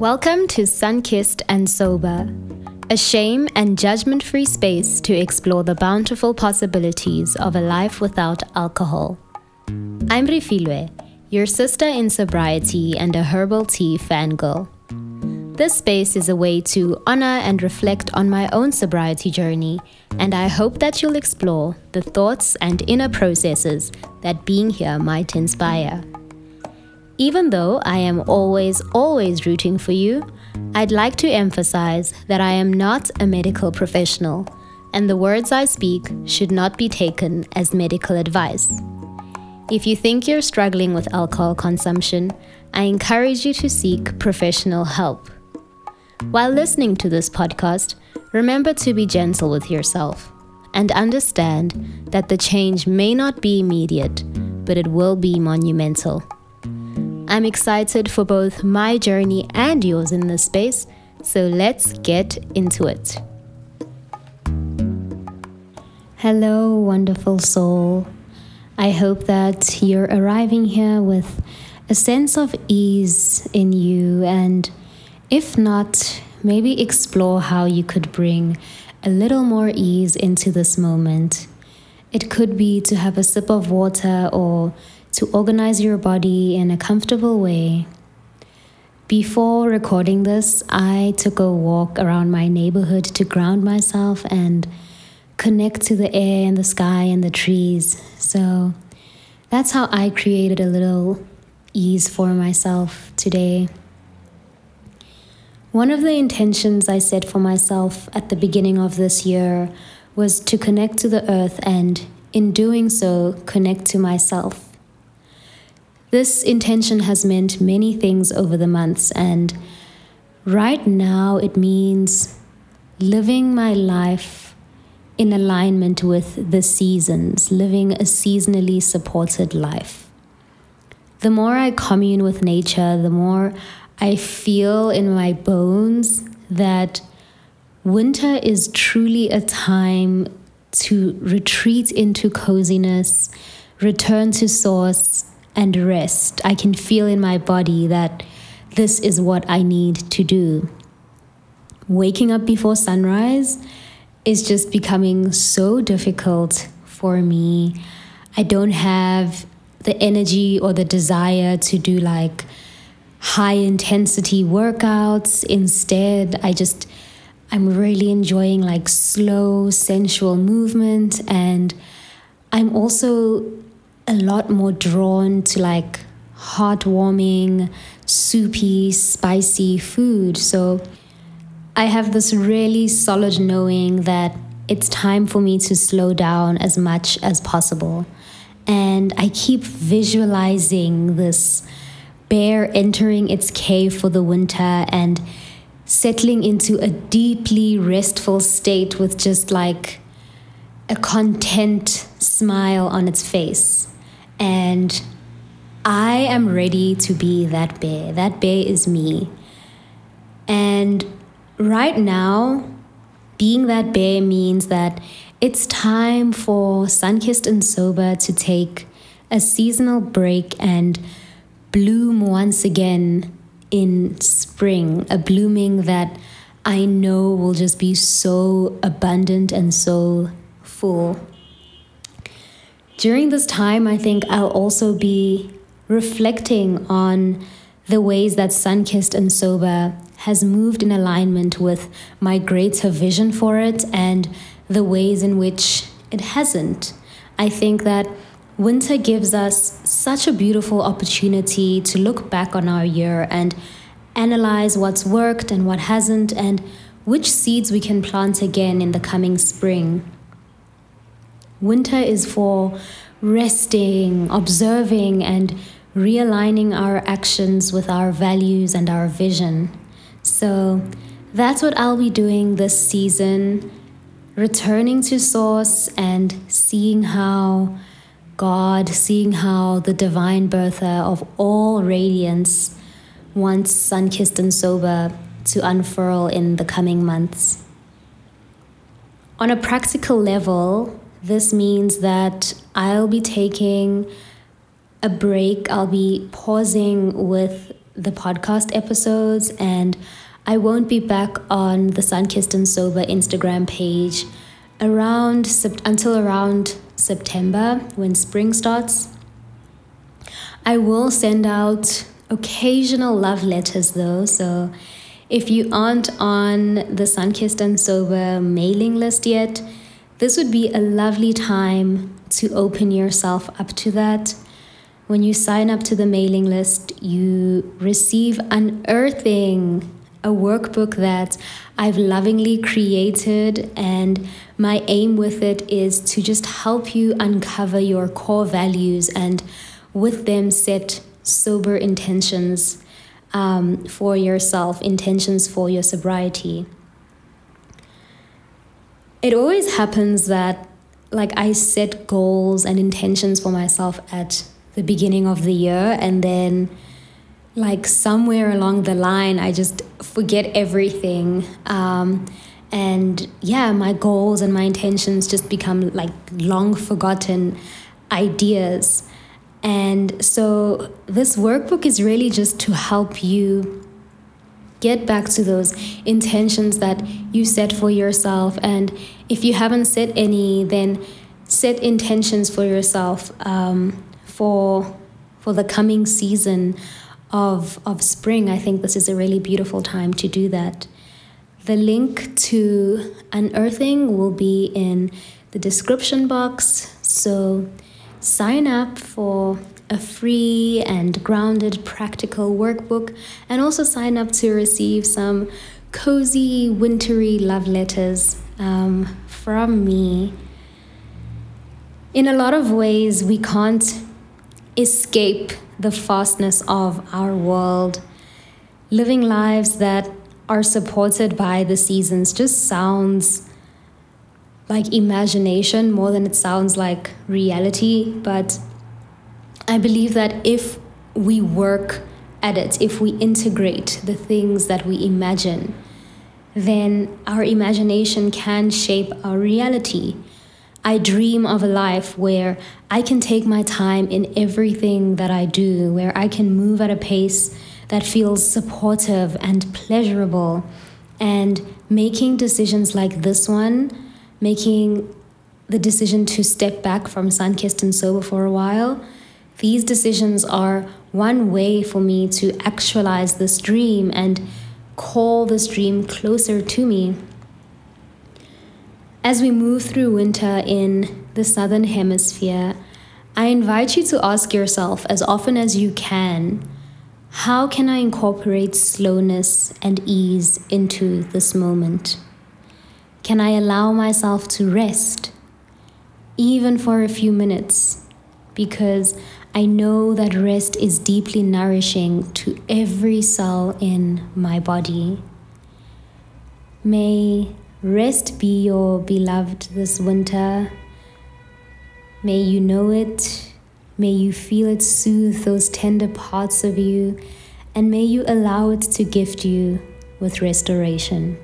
Welcome to Sunkissed and Sober, a shame and judgment free space to explore the bountiful possibilities of a life without alcohol. I'm Refilwe, your sister in sobriety and a herbal tea fangirl. This space is a way to honor and reflect on my own sobriety journey, and I hope that you'll explore the thoughts and inner processes that being here might inspire. Even though I am always, always rooting for you, I'd like to emphasize that I am not a medical professional, and the words I speak should not be taken as medical advice. If you think you're struggling with alcohol consumption, I encourage you to seek professional help. While listening to this podcast, remember to be gentle with yourself and understand that the change may not be immediate, but it will be monumental. I'm excited for both my journey and yours in this space, so let's get into it. Hello, wonderful soul. I hope that you're arriving here with a sense of ease in you, and if not, maybe explore how you could bring a little more ease into this moment. It could be to have a sip of water or to organize your body in a comfortable way. Before recording this, I took a walk around my neighborhood to ground myself and connect to the air and the sky and the trees. So that's how I created a little ease for myself today. One of the intentions I set for myself at the beginning of this year was to connect to the earth and, in doing so, connect to myself. This intention has meant many things over the months, and right now it means living my life in alignment with the seasons, living a seasonally supported life. The more I commune with nature, the more I feel in my bones that winter is truly a time to retreat into coziness, return to source, and rest. I can feel in my body that this is what I need to do. Waking up before sunrise is just becoming so difficult for me. I don't have the energy or the desire to do like high intensity workouts. Instead, I just, I'm really enjoying like slow, sensual movement. And I'm also a lot more drawn to like heartwarming, soupy, spicy food. So I have this really solid knowing that it's time for me to slow down as much as possible. And I keep visualizing this bear entering its cave for the winter and settling into a deeply restful state with just like a content smile on its face. And I am ready to be that bear. That bear is me. And right now, being that bear means that it's time for Sunkissed and Sober to take a seasonal break and bloom once again in spring, a blooming that I know will just be so abundant and so full. During this time, I think I'll also be reflecting on the ways that Sunkissed and Sober has moved in alignment with my greater vision for it and the ways in which it hasn't. I think that winter gives us such a beautiful opportunity to look back on our year and analyze what's worked and what hasn't, and which seeds we can plant again in the coming spring. Winter is for resting, observing, and realigning our actions with our values and our vision. So that's what I'll be doing this season returning to Source and seeing how God, seeing how the divine birther of all radiance wants Sunkissed and Sober to unfurl in the coming months. On a practical level, this means that I'll be taking a break, I'll be pausing with the podcast episodes, and I won't be back on the Sunkissed and Sober Instagram page around until around September when spring starts. I will send out occasional love letters though, so if you aren't on the Sunkissed and Sober mailing list yet, this would be a lovely time to open yourself up to that. When you sign up to the mailing list, you receive Unearthing, a workbook that I've lovingly created, and my aim with it is to just help you uncover your core values and with them set sober intentions um, for yourself, intentions for your sobriety. It always happens that, like, I set goals and intentions for myself at the beginning of the year, and then, like, somewhere along the line, I just forget everything. Um, and yeah, my goals and my intentions just become like long forgotten ideas. And so this workbook is really just to help you get back to those intentions that you set for yourself. And if you haven't set any, then set intentions for yourself um, for for the coming season of of spring. I think this is a really beautiful time to do that. The link to unearthing will be in the description box. So sign up for a free and grounded practical workbook and also sign up to receive some cozy, wintry love letters um, from me. In a lot of ways, we can't escape the fastness of our world. Living lives that are supported by the seasons just sounds like imagination more than it sounds like reality. But I believe that if we work at it, if we integrate the things that we imagine, then our imagination can shape our reality. I dream of a life where I can take my time in everything that I do, where I can move at a pace that feels supportive and pleasurable. And making decisions like this one making the decision to step back from Sunkissed and Sober for a while, these decisions are one way for me to actualize this dream and call this dream closer to me. As we move through winter in the Southern Hemisphere, I invite you to ask yourself as often as you can how can I incorporate slowness and ease into this moment? Can I allow myself to rest, even for a few minutes? Because I know that rest is deeply nourishing to every cell in my body. May rest be your beloved this winter. May you know it. May you feel it soothe those tender parts of you. And may you allow it to gift you with restoration.